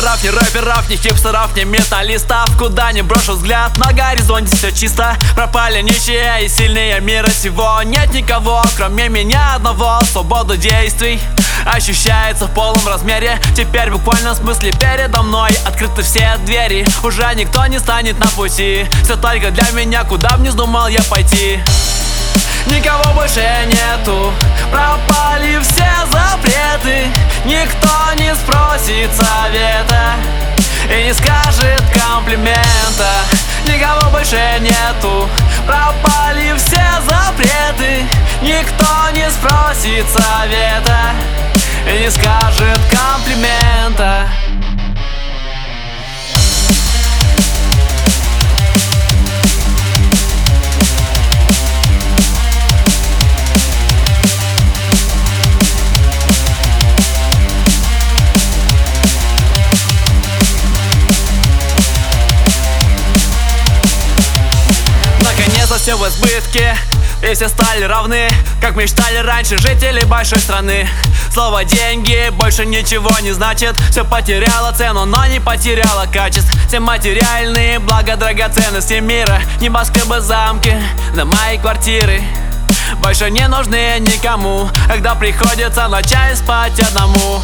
Ни рэперов, ни хипстеров, ни металлистов Куда не брошу взгляд, на горизонте все чисто. Пропали нищие и сильные мира сего. Нет никого, кроме меня одного. Свобода действий ощущается в полном размере. Теперь в буквальном смысле передо мной Открыты все двери, уже никто не станет на пути. Все только для меня, куда б не вздумал я пойти. Никого больше нету больше нету. Пропали все запреты Никто не спросит совета И не скажет комплимента все в избытке. И все стали равны Как мечтали раньше жители большой страны. Слово деньги больше ничего не значит. Все потеряло цену, но не потеряло качеств. Все материальные блага, драгоценности мира. Небоскребы, замки, дома и квартиры. Больше не нужны никому Когда приходится ночами спать одному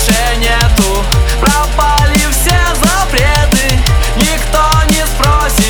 больше нету. Пропали все запреты Никто не спросит